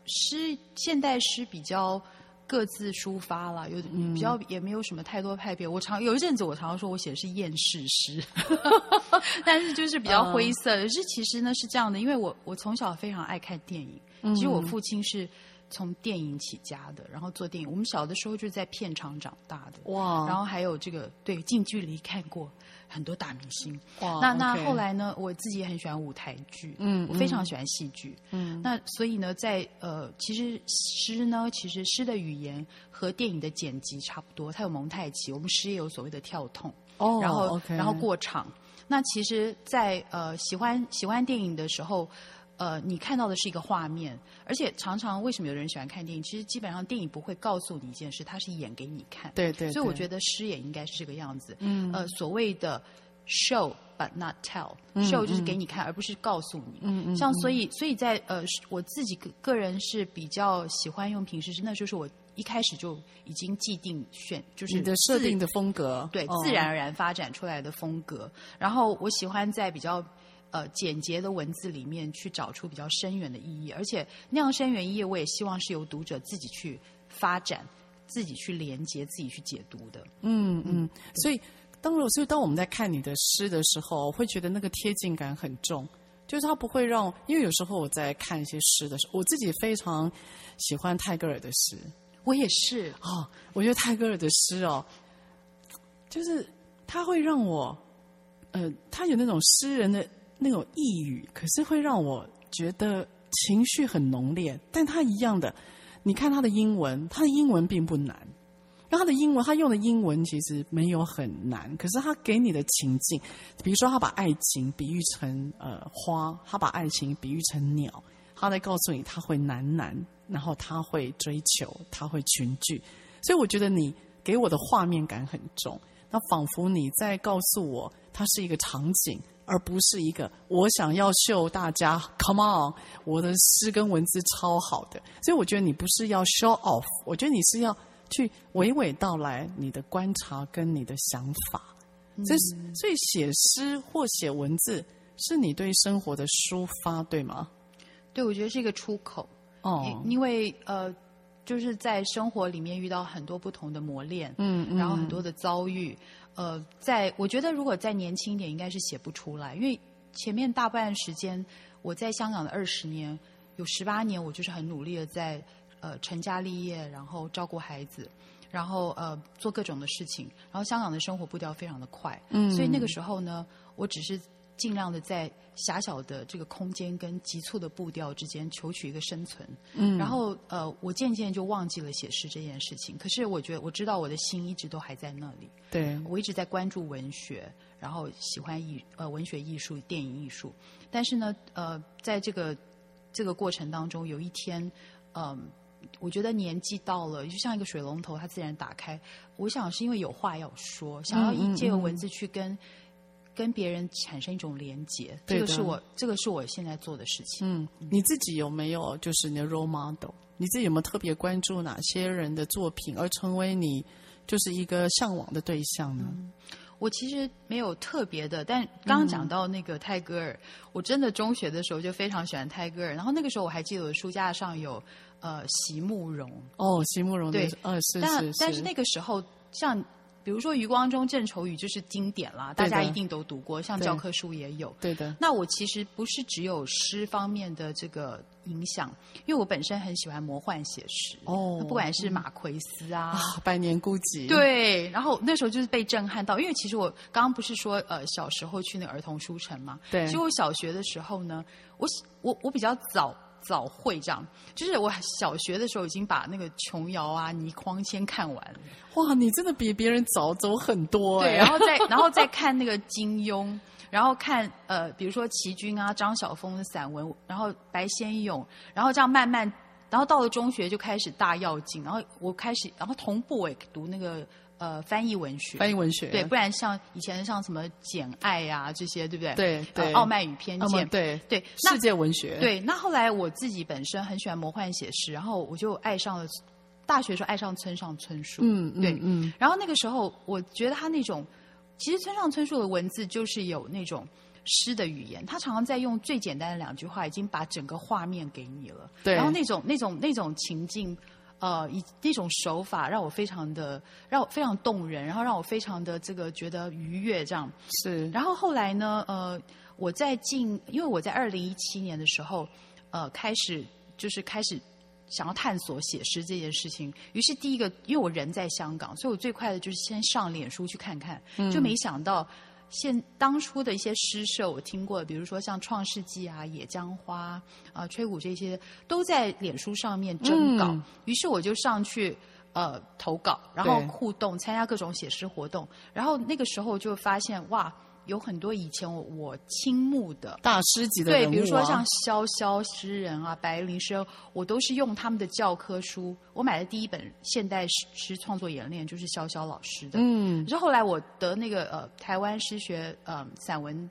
诗现代诗比较。各自抒发了，有比较也没有什么太多派别。我常有一阵子，我常常说我写的是厌世诗，但是就是比较灰色的。是、uh, 其实呢是这样的，因为我我从小非常爱看电影，其实我父亲是从电影起家的，然后做电影。我们小的时候就是在片场长大的，哇然后还有这个对近距离看过。很多大明星那那后来呢？我自己也很喜欢舞台剧，嗯，我非常喜欢戏剧，嗯。那所以呢，在呃，其实诗呢，其实诗的语言和电影的剪辑差不多，它有蒙太奇，我们诗也有所谓的跳痛，哦，然后然后过场。那其实在，在呃喜欢喜欢电影的时候。呃，你看到的是一个画面，而且常常为什么有人喜欢看电影？其实基本上电影不会告诉你一件事，它是演给你看。对，对对。所以我觉得诗也应该是这个样子。嗯。呃，所谓的 show but not tell，show、嗯、就是给你看，嗯、而不是告诉你。嗯嗯。像所以，所以在呃，我自己个个人是比较喜欢用平时是，那就是我一开始就已经既定选，就是你的设定的风格，对，自然而然发展出来的风格。哦、然后我喜欢在比较。呃，简洁的文字里面去找出比较深远的意义，而且那样深远意义，我也希望是由读者自己去发展、自己去连接、自己去解读的。嗯嗯，所以当所以当我们在看你的诗的时候，我会觉得那个贴近感很重，就是它不会让，因为有时候我在看一些诗的时候，我自己非常喜欢泰戈尔的诗，我也是啊、哦，我觉得泰戈尔的诗哦，就是他会让我，呃，他有那种诗人的。那种抑郁，可是会让我觉得情绪很浓烈。但他一样的，你看他的英文，他的英文并不难。那他的英文，他用的英文其实没有很难。可是他给你的情境，比如说他把爱情比喻成呃花，他把爱情比喻成鸟，他在告诉你他会喃喃，然后他会追求，他会群聚。所以我觉得你给我的画面感很重，那仿佛你在告诉我，它是一个场景。而不是一个我想要秀大家，Come on，我的诗跟文字超好的，所以我觉得你不是要 show off，我觉得你是要去娓娓道来你的观察跟你的想法。这是所以写诗或写文字是你对生活的抒发，对吗？对，我觉得是一个出口。哦，因为呃，就是在生活里面遇到很多不同的磨练，嗯，嗯然后很多的遭遇，呃，在我觉得如果再年轻一点，应该是写不出来，因为前面大半时间我在香港的二十年，有十八年我就是很努力的在呃成家立业，然后照顾孩子。然后呃做各种的事情，然后香港的生活步调非常的快，嗯，所以那个时候呢，我只是尽量的在狭小的这个空间跟急促的步调之间求取一个生存，嗯，然后呃我渐渐就忘记了写诗这件事情。可是我觉得我知道我的心一直都还在那里，对，我一直在关注文学，然后喜欢艺呃文学艺术、电影艺术，但是呢呃在这个这个过程当中，有一天嗯。呃我觉得年纪到了，就像一个水龙头，它自然打开。我想是因为有话要说，想要以借由文字去跟、跟别人产生一种连接。这个是我，这个是我现在做的事情。嗯，你自己有没有就是你的 role model？你自己有没有特别关注哪些人的作品，而成为你就是一个向往的对象呢？嗯、我其实没有特别的，但刚刚讲到那个泰戈尔、嗯，我真的中学的时候就非常喜欢泰戈尔。然后那个时候我还记得我的书架上有。呃，席慕容哦，席慕容对，呃，是但是是，但是那个时候，像比如说余光中、郑愁予就是经典啦，大家一定都读过，像教科书也有。对的。那我其实不是只有诗方面的这个影响，因为我本身很喜欢魔幻写实哦，不管是马奎斯啊，啊《百年孤寂》对，然后那时候就是被震撼到，因为其实我刚刚不是说呃小时候去那儿童书城嘛，对，其实我小学的时候呢，我我我比较早。早会这样，就是我小学的时候已经把那个琼瑶啊、倪匡先看完了。哇，你真的比别人早走很多哎。对，然后再然后再看那个金庸，然后看呃，比如说齐君啊、张晓峰的散文，然后白先勇，然后这样慢慢，然后到了中学就开始大跃进，然后我开始，然后同步我也读那个。呃，翻译文学，翻译文学，对，不然像以前像什么《简爱》呀这些，对不对？对对，呃《傲慢与偏见》，对对，世界文学，对。那后来我自己本身很喜欢魔幻写实，然后我就爱上了大学时候爱上村上春树，嗯，对，嗯。然后那个时候，我觉得他那种，其实村上春树的文字就是有那种诗的语言，他常常在用最简单的两句话，已经把整个画面给你了。对。然后那种那种那种情境。呃，以那种手法让我非常的让我非常动人，然后让我非常的这个觉得愉悦，这样是。然后后来呢，呃，我在进，因为我在二零一七年的时候，呃，开始就是开始想要探索写诗这件事情。于是第一个，因为我人在香港，所以我最快的就是先上脸书去看看，就没想到。现当初的一些诗社我听过，比如说像《创世纪》啊、《野江花》啊、呃、吹鼓这些，都在脸书上面征稿。嗯、于是我就上去呃投稿，然后互动，参加各种写诗活动。然后那个时候就发现哇。有很多以前我我倾慕的大师级的啊、对，比如说像萧萧诗人啊、白灵诗，我都是用他们的教科书。我买的第一本现代诗诗创作演练就是萧萧老师的。嗯，之后后来我得那个呃台湾诗学呃散文。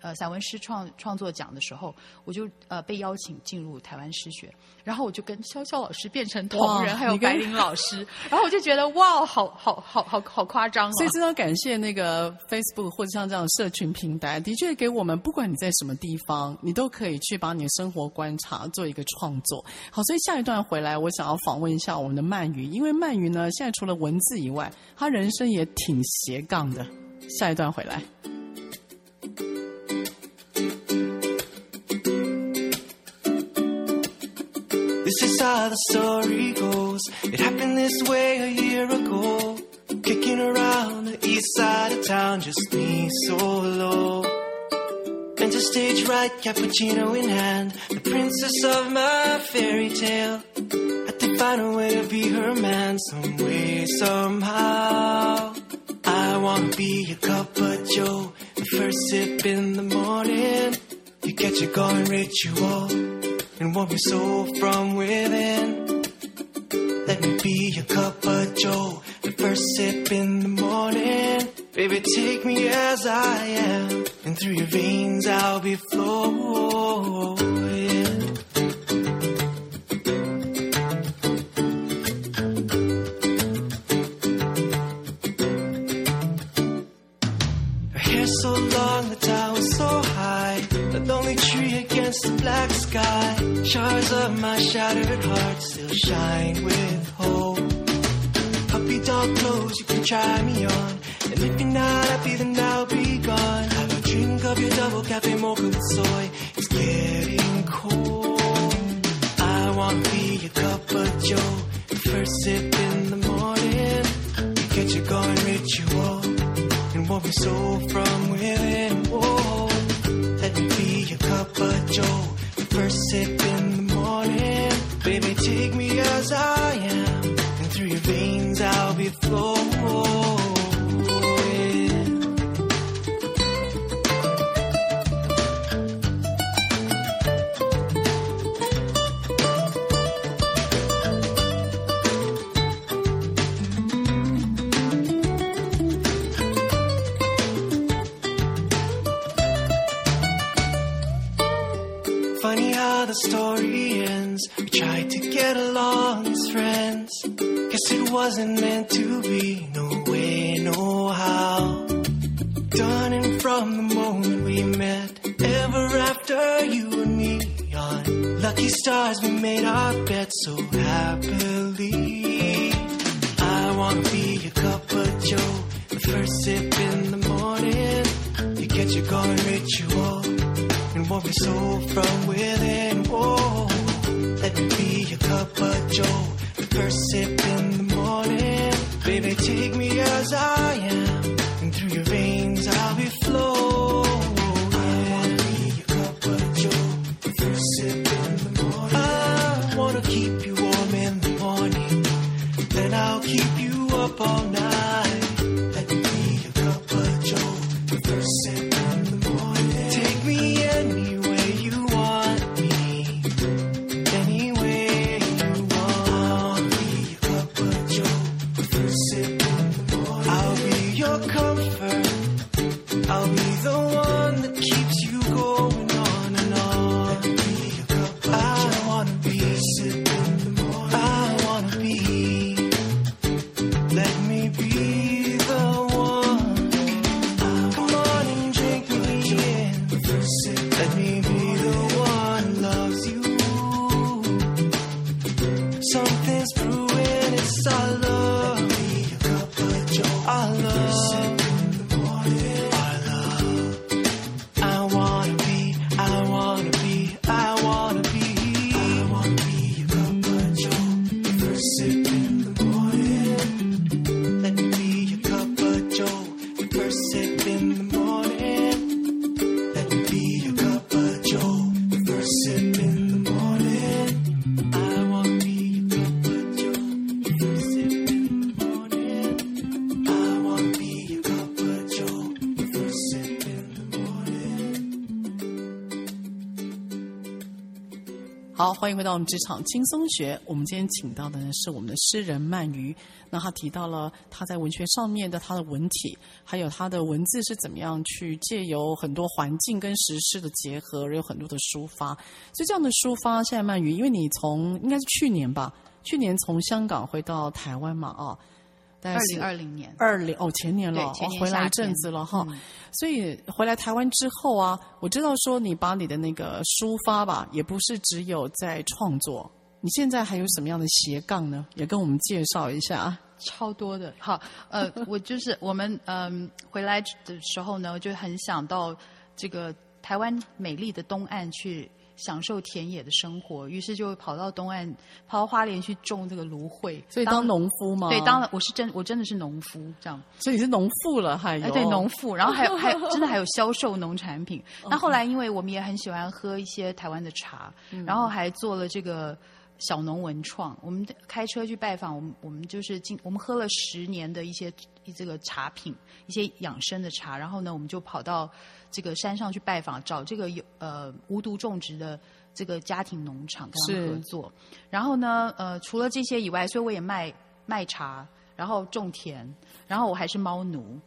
呃，散文诗创创作奖的时候，我就呃被邀请进入台湾诗学，然后我就跟潇潇老师变成同人，还有白灵老师，然后我就觉得哇，好好好好好夸张哦！所以真的感谢那个 Facebook 或者像这样的社群平台，的确给我们，不管你在什么地方，你都可以去把你的生活观察做一个创作。好，所以下一段回来，我想要访问一下我们的鳗鱼，因为鳗鱼呢，现在除了文字以外，他人生也挺斜杠的。下一段回来。This is how the story goes. It happened this way a year ago. Kicking around the east side of town, just me solo. Enter stage right, cappuccino in hand. The princess of my fairy tale. Had to find a way to be her man, some way, somehow. I wanna be a cup of joe. The first sip in the morning. You get your going ritual and what we sow from within. Let me be your cup of joe, the first sip in the morning. Baby, take me as I am, and through your veins I'll be flowing. Her hair so long, the tower so high, a lonely tree against the black sky Shards of my shattered heart still shine with hope. Puppy dog clothes, you can try me on. And if you're not happy, then I'll be gone. Have a drink of your double cafe mocha with soy. It's getting cold. I wanna be a cup of joe. First sip in the morning. Get you going ritual. And want me so from within. Whoa. Let me be a cup of joe. First sip in the morning. Baby, take me as I am. And through your veins I'll be flowing. Wasn't meant to be. No way, no how. Done and from the moment we met. Ever after you and me on lucky stars, we made our bet so happily. I wanna be a cup of joe. The first sip in the morning. You get your going ritual and want me so from within. Whoa, let me be a cup of joe. The first sip in take me as I 好，欢迎回到我们职场轻松学。我们今天请到的呢是我们的诗人鳗鱼。那他提到了他在文学上面的他的文体，还有他的文字是怎么样去借由很多环境跟时事的结合，而有很多的抒发。所以这样的抒发，现在鳗鱼，因为你从应该是去年吧，去年从香港回到台湾嘛，啊，二是零二零年，二零哦，前年了，前年哦、回来一阵子了哈、嗯所以回来台湾之后啊，我知道说你把你的那个抒发吧，也不是只有在创作，你现在还有什么样的斜杠呢？也跟我们介绍一下啊。超多的。好，呃，我就是我们嗯、回来的时候呢，就很想到这个台湾美丽的东岸去享受田野的生活，于是就跑到东岸，跑到花莲去种这个芦荟。所以当农夫吗？对，当了我是真我真的是农夫这样。所以你是农妇了，还有、哎，对，农妇，然后还有 还有真的还有销售农产品。那后来因为我们也很喜欢喝一些台湾的茶，然后还做了这个小农文创。我们开车去拜访，我们我们就是进，我们喝了十年的一些这个茶品，一些养生的茶。然后呢，我们就跑到这个山上去拜访，找这个有呃无毒种植的这个家庭农场跟他们合作。然后呢，呃，除了这些以外，所以我也卖卖茶，然后种田，然后我还是猫奴。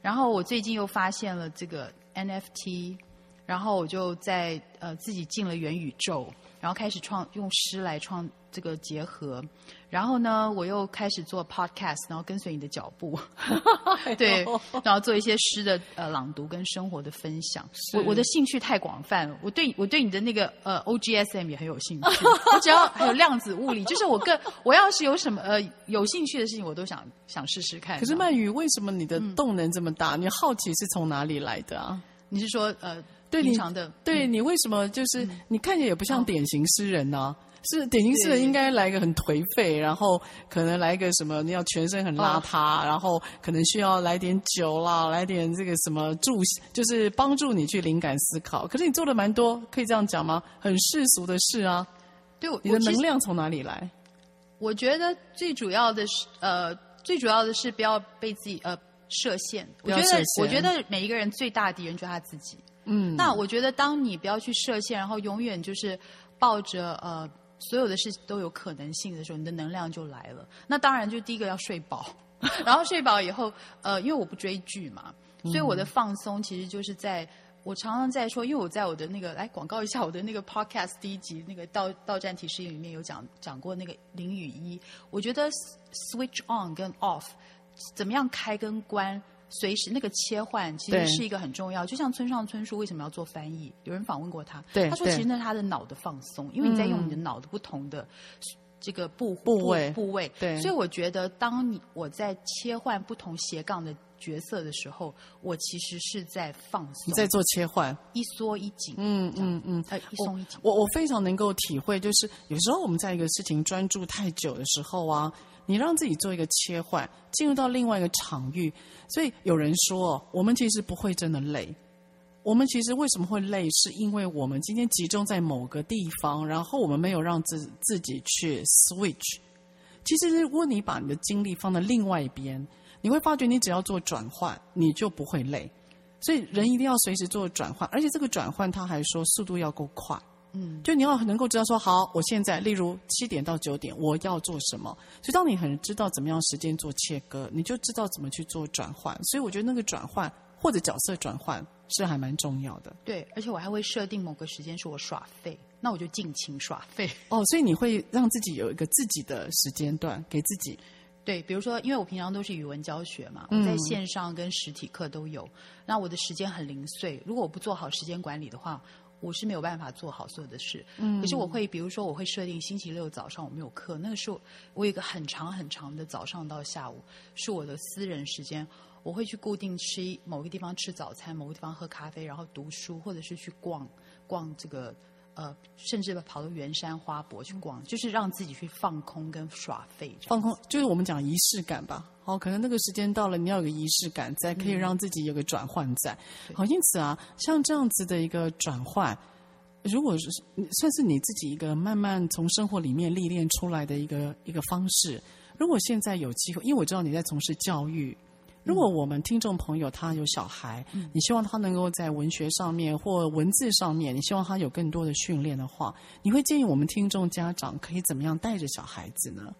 然后我最近又发现了这个 NFT，然后我就在呃自己进了元宇宙，然后开始创用诗来创这个结合，然后呢，我又开始做 podcast，然后跟随你的脚步，对，然后做一些诗的呃朗读跟生活的分享。我我的兴趣太广泛了，我对我对你的那个呃 OGSM 也很有兴趣，我只要 还有量子物理，就是我更我要是有什么呃有兴趣的事情，我都想想试试看。可是曼宇，为什么你的动能这么大？嗯、你好奇是从哪里来的啊？你是说呃？对平常的，对你为什么就是你看起来也不像典型诗人呢、啊？是典型诗人应该来一个很颓废，然后可能来一个什么，你要全身很邋遢，然后可能需要来点酒啦，来点这个什么助，就是帮助你去灵感思考。可是你做的蛮多，可以这样讲吗？很世俗的事啊。对，你的能量从哪里来？我觉得最主要的是，呃，最主要的是不要被自己呃设限。我觉得，我觉得每一个人最大的敌人就是他自己。嗯，那我觉得，当你不要去设限，然后永远就是抱着呃所有的事情都有可能性的时候，你的能量就来了。那当然，就第一个要睡饱，然后睡饱以后，呃，因为我不追剧嘛，所以我的放松其实就是在我常常在说，因为我在我的那个来广告一下我的那个 podcast 第一集那个到到站提示音里面有讲讲过那个零与一，我觉得 switch on 跟 off 怎么样开跟关。随时那个切换其实是一个很重要，就像村上春树为什么要做翻译？有人访问过他，他说其实那是他的脑的放松，因为你在用你的脑的不同的这个部部位部位，对，所以我觉得当你我在切换不同斜杠的角色的时候，我其实是在放松，你在做切换，一缩一紧，嗯嗯嗯，呃，一松一紧。我我非常能够体会，就是有时候我们在一个事情专注太久的时候啊。你让自己做一个切换，进入到另外一个场域。所以有人说，我们其实不会真的累。我们其实为什么会累，是因为我们今天集中在某个地方，然后我们没有让自自己去 switch。其实如果你把你的精力放在另外一边，你会发觉你只要做转换，你就不会累。所以人一定要随时做转换，而且这个转换他还说速度要够快。嗯，就你要能够知道说，好，我现在例如七点到九点我要做什么。所以当你很知道怎么样时间做切割，你就知道怎么去做转换。所以我觉得那个转换或者角色转换是还蛮重要的。对，而且我还会设定某个时间是我耍废，那我就尽情耍废。哦，所以你会让自己有一个自己的时间段给自己。对，比如说，因为我平常都是语文教学嘛，我在线上跟实体课都有，嗯、那我的时间很零碎。如果我不做好时间管理的话，我是没有办法做好所有的事，嗯，可是我会，比如说，我会设定星期六早上我没有课，那个时候我有一个很长很长的早上到下午是我的私人时间，我会去固定吃某个地方吃早餐，某个地方喝咖啡，然后读书，或者是去逛逛这个。呃，甚至跑到圆山花博去逛，就是让自己去放空跟耍废。放空就是我们讲仪式感吧。好，可能那个时间到了，你要有个仪式感在，可以让自己有个转换在。嗯、好，因此啊，像这样子的一个转换，如果是算是你自己一个慢慢从生活里面历练出来的一个一个方式。如果现在有机会，因为我知道你在从事教育。如果我们听众朋友他有小孩，嗯，你希望他能够在文学上面或文字上面，你希望他有更多的训练的话，你会建议我们听众家长可以怎么样带着小孩子呢？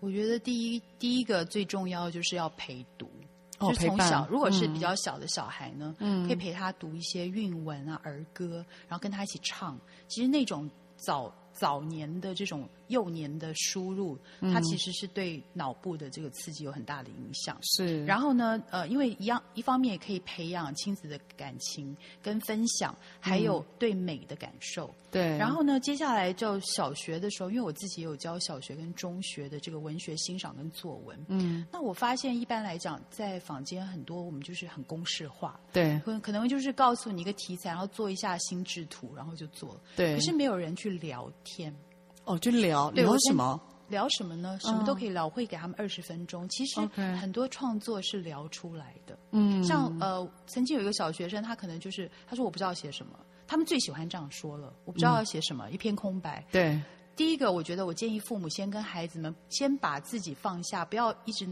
我觉得第一第一个最重要就是要陪读，哦，就是从小，如果是比较小的小孩呢，嗯，可以陪他读一些韵文啊、儿歌，然后跟他一起唱。其实那种早早年的这种。幼年的输入，它其实是对脑部的这个刺激有很大的影响。是。然后呢，呃，因为一样，一方面也可以培养亲子的感情跟分享，还有对美的感受。对。然后呢，接下来就小学的时候，因为我自己也有教小学跟中学的这个文学欣赏跟作文。嗯。那我发现，一般来讲，在坊间很多我们就是很公式化。对。可可能就是告诉你一个题材，然后做一下心智图，然后就做了。对。可是没有人去聊天。哦，就聊聊什么？聊什么呢？什么都可以聊，嗯、会给他们二十分钟。其实很多创作是聊出来的。嗯，像呃，曾经有一个小学生，他可能就是他说我不知道写什么。他们最喜欢这样说了，我不知道要写什么，嗯、一片空白。对，第一个，我觉得我建议父母先跟孩子们先把自己放下，不要一直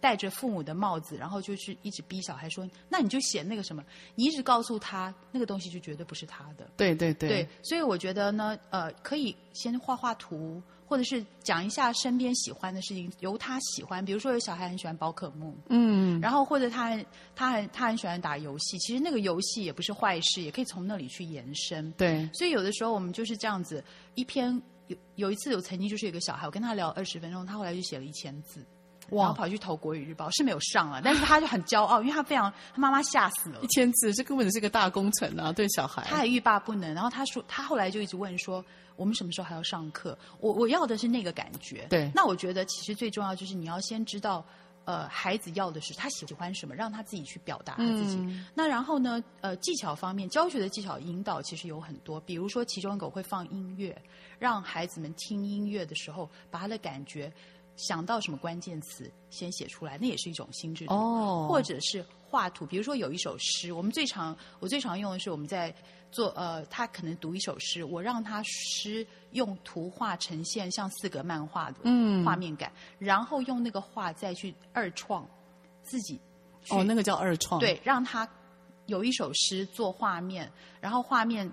戴着父母的帽子，然后就是一直逼小孩说：“那你就写那个什么。”你一直告诉他那个东西就绝对不是他的。对对对。对，所以我觉得呢，呃，可以先画画图，或者是讲一下身边喜欢的事情，由他喜欢。比如说有小孩很喜欢宝可梦，嗯，然后或者他很他很他很喜欢打游戏，其实那个游戏也不是坏事，也可以从那里去延伸。对，所以有的时候我们就是这样子，一篇有有一次有曾经就是有个小孩，我跟他聊二十分钟，他后来就写了一千字。然后跑去投国语日报，是没有上了，但是他就很骄傲，因为他非常他妈妈吓死了，一千字，这根本是个大工程啊，对小孩。他还欲罢不能，然后他说，他后来就一直问说，我们什么时候还要上课？我我要的是那个感觉。对，那我觉得其实最重要就是你要先知道，呃，孩子要的是他喜欢什么，让他自己去表达他自己。嗯、那然后呢，呃，技巧方面，教学的技巧引导其实有很多，比如说其中一个我会放音乐，让孩子们听音乐的时候，把他的感觉。想到什么关键词，先写出来，那也是一种心智图。哦，或者是画图，比如说有一首诗，我们最常我最常用的是我们在做呃，他可能读一首诗，我让他诗用图画呈现，像四格漫画的画面感，嗯、然后用那个画再去二创自己。哦，那个叫二创。对，让他有一首诗做画面，然后画面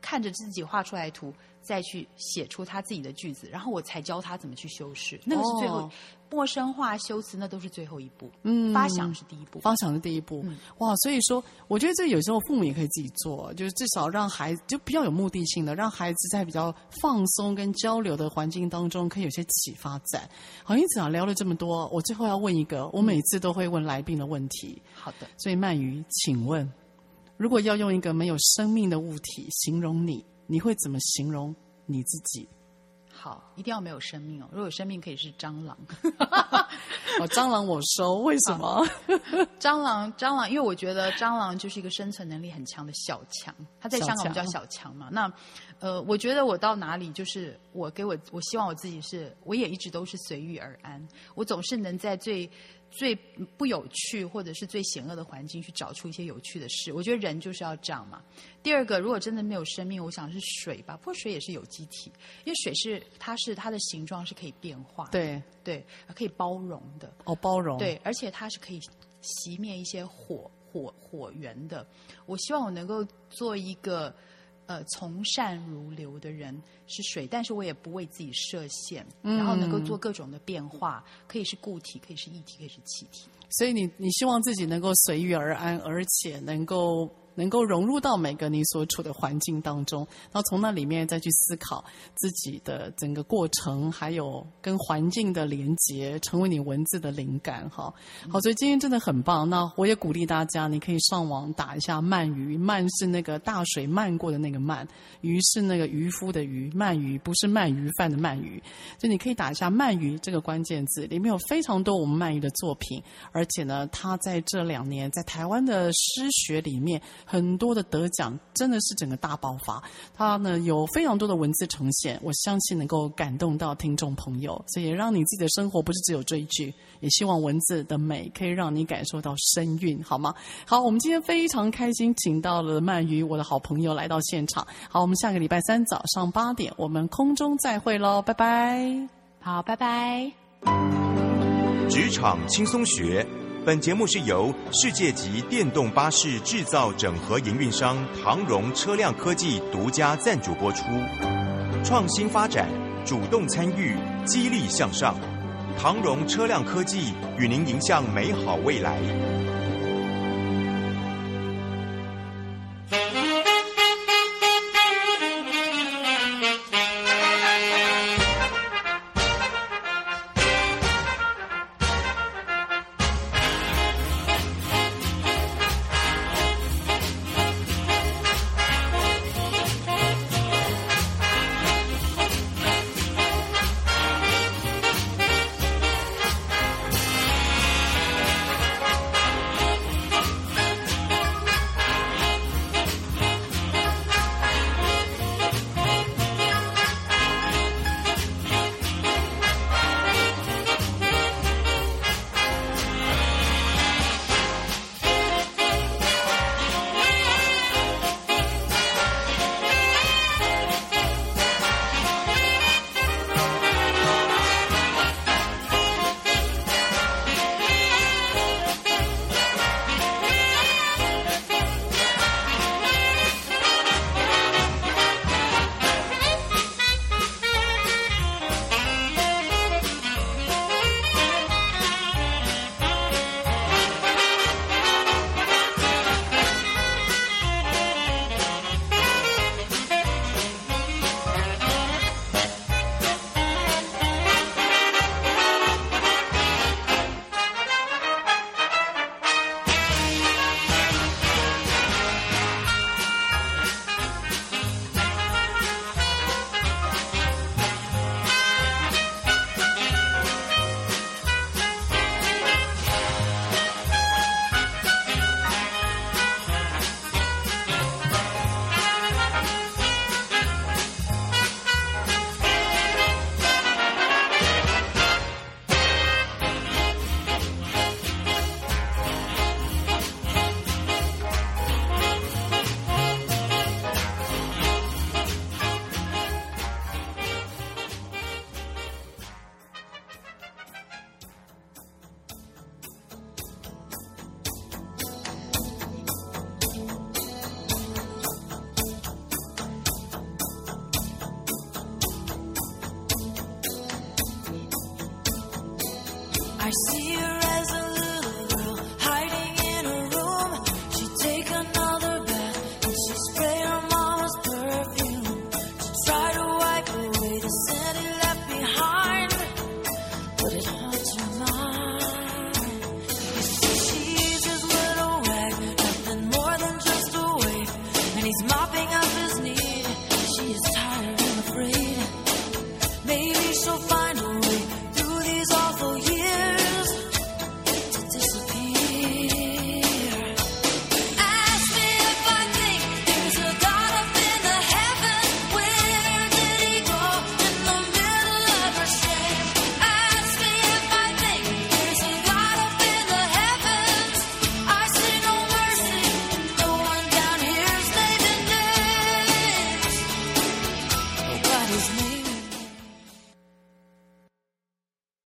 看着自己画出来的图。再去写出他自己的句子，然后我才教他怎么去修饰。那个是最后，哦、陌生化修辞，那都是最后一步。嗯，发想是第一步，发想是第一步。嗯、哇，所以说，我觉得这有时候父母也可以自己做，就是至少让孩子就比较有目的性的，让孩子在比较放松跟交流的环境当中，可以有些启发在。好，因此啊，聊了这么多，我最后要问一个，我每次都会问来宾的问题。好的，所以鳗鱼，请问，如果要用一个没有生命的物体形容你？你会怎么形容你自己？好，一定要没有生命哦。如果有生命，可以是蟑螂。哦，蟑螂我收，为什么？蟑螂，蟑螂，因为我觉得蟑螂就是一个生存能力很强的小强。它在香港我们叫小强嘛。那，呃，我觉得我到哪里，就是我给我，我希望我自己是，我也一直都是随遇而安。我总是能在最。最不有趣或者是最险恶的环境，去找出一些有趣的事。我觉得人就是要这样嘛。第二个，如果真的没有生命，我想是水吧。不过水也是有机体，因为水是它是它的形状是可以变化，对对，可以包容的。哦，包容。对，而且它是可以熄灭一些火火火源的。我希望我能够做一个。呃，从善如流的人是水，但是我也不为自己设限，嗯、然后能够做各种的变化，可以是固体，可以是液体，可以是气体。所以你你希望自己能够随遇而安，而且能够。能够融入到每个你所处的环境当中，然后从那里面再去思考自己的整个过程，还有跟环境的连接，成为你文字的灵感。哈，好，所以今天真的很棒。那我也鼓励大家，你可以上网打一下“鳗鱼”，鳗是那个大水漫过的那个鳗，鱼是那个渔夫的鱼，鳗鱼不是鳗鱼饭的鳗鱼。就你可以打一下“鳗鱼”这个关键字，里面有非常多我们鳗鱼的作品，而且呢，他在这两年在台湾的诗学里面。很多的得奖真的是整个大爆发，它呢有非常多的文字呈现，我相信能够感动到听众朋友，所以也让你自己的生活不是只有追剧，也希望文字的美可以让你感受到声韵，好吗？好，我们今天非常开心，请到了鳗鱼，我的好朋友来到现场。好，我们下个礼拜三早上八点，我们空中再会喽，拜拜。好，拜拜。职场轻松学。本节目是由世界级电动巴士制造整合营运商唐荣车辆科技独家赞助播出。创新发展，主动参与，激励向上。唐荣车辆科技与您迎向美好未来。